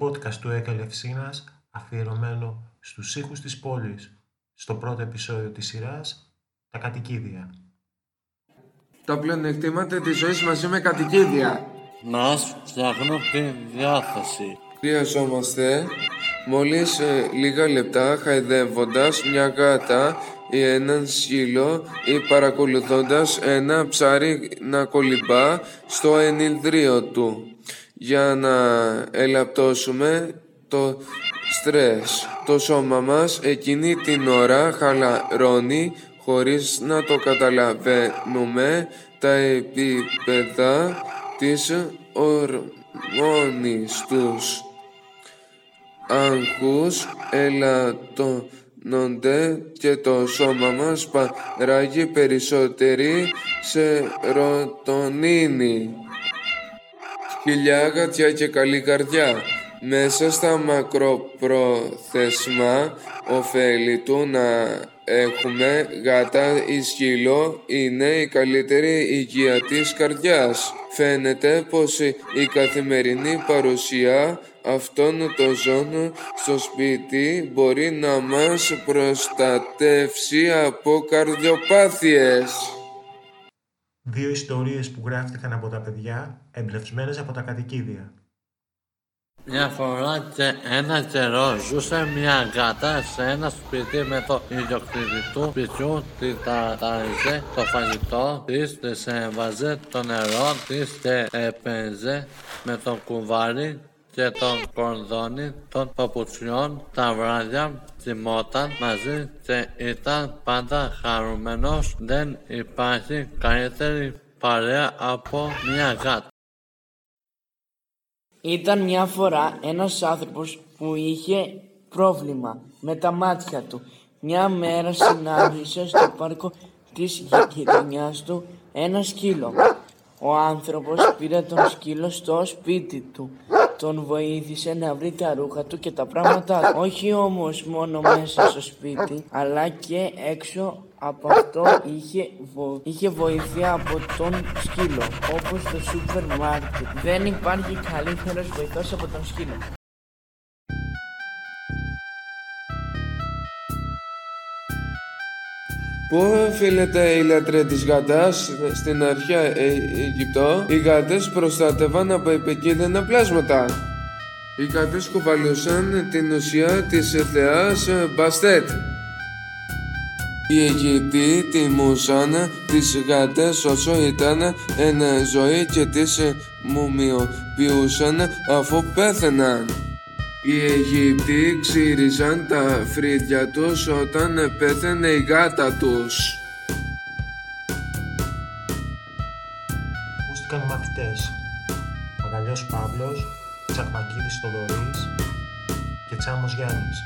podcast του Έκα Λευσίνας αφιερωμένο στους ήχους της πόλης στο πρώτο επεισόδιο της σειράς «Τα κατοικίδια». Τα πλεονεκτήματα της ζωής μαζί με κατοικίδια. Μας φτιάχνω τη διάθεση. Χρειαζόμαστε μόλις ε, λίγα λεπτά χαϊδεύοντας μια γάτα ή έναν σκύλο ή παρακολουθώντας ένα ψάρι να κολυμπά στο ενηλδρίο του για να ελαπτώσουμε το στρες. Το σώμα μας εκείνη την ώρα χαλαρώνει χωρίς να το καταλαβαίνουμε τα επίπεδα της ορμόνης τους. Αγχούς ελαττώνονται και το σώμα μας παράγει περισσότερη σερωτονίνη. Χιλιά γατιά και καλή καρδιά. Μέσα στα μακροπρόθεσμα ωφέλη του να έχουμε γάτα ή σκύλο είναι η καλύτερη υγεία της καρδιάς. Φαίνεται πως η καθημερινή παρουσία αυτών των ζώων στο σπίτι μπορεί να μας προστατεύσει από καρδιοπάθειες. Δύο ιστορίες που γράφτηκαν από τα παιδιά, εμπνευσμένες από τα κατοικίδια. Μια φορά και ένα καιρό ζούσε μια γάτα σε ένα σπίτι με το ιδιοκτήτη του σπιτιού τη τάριζε το φαγητό της, της έβαζε το νερό της και έπαιζε με το κουβάρι και τον κορδόνι των παπουτσιών τα βράδια κοιμόταν μαζί και ήταν πάντα χαρούμενος δεν υπάρχει καλύτερη παρέα από μια γάτα. Ήταν μια φορά ένας άνθρωπος που είχε πρόβλημα με τα μάτια του. Μια μέρα συνάντησε στο πάρκο της γειτονιάς του ένα σκύλο. Ο άνθρωπος πήρε τον σκύλο στο σπίτι του. Τον βοήθησε να βρει τα ρούχα του και τα πράγματά του. Όχι όμως μόνο μέσα στο σπίτι, αλλά και έξω από αυτό είχε, βο... είχε βοήθεια από τον σκύλο, όπως το σούπερ μάρκετ. Δεν υπάρχει καλύτερος βοηθός από τον σκύλο. Πού οφείλεται η λατρεία της γάτας στην αρχαία Αιγυπτό; Οι γάτες προστάτευαν από επικίνδυνα πλάσματα. Οι γάτες κουβαλούσαν την ουσία της θεάς Μπαστέτ. Οι Αιγύπτιοι τιμούσαν τις γάτες όσο ήταν εν ζωή και τις μουμιοποιούσαν αφού πέθαιναν. Οι Αιγύπτιοι ξύριζαν τα φρύδια τους όταν πέθαινε η γάτα τους. Ακούστηκαν οι μαθητές; Παγκαλιός Παύλος, Τσακμακίδης Θοδωρής και Τσάμος Γιάννης.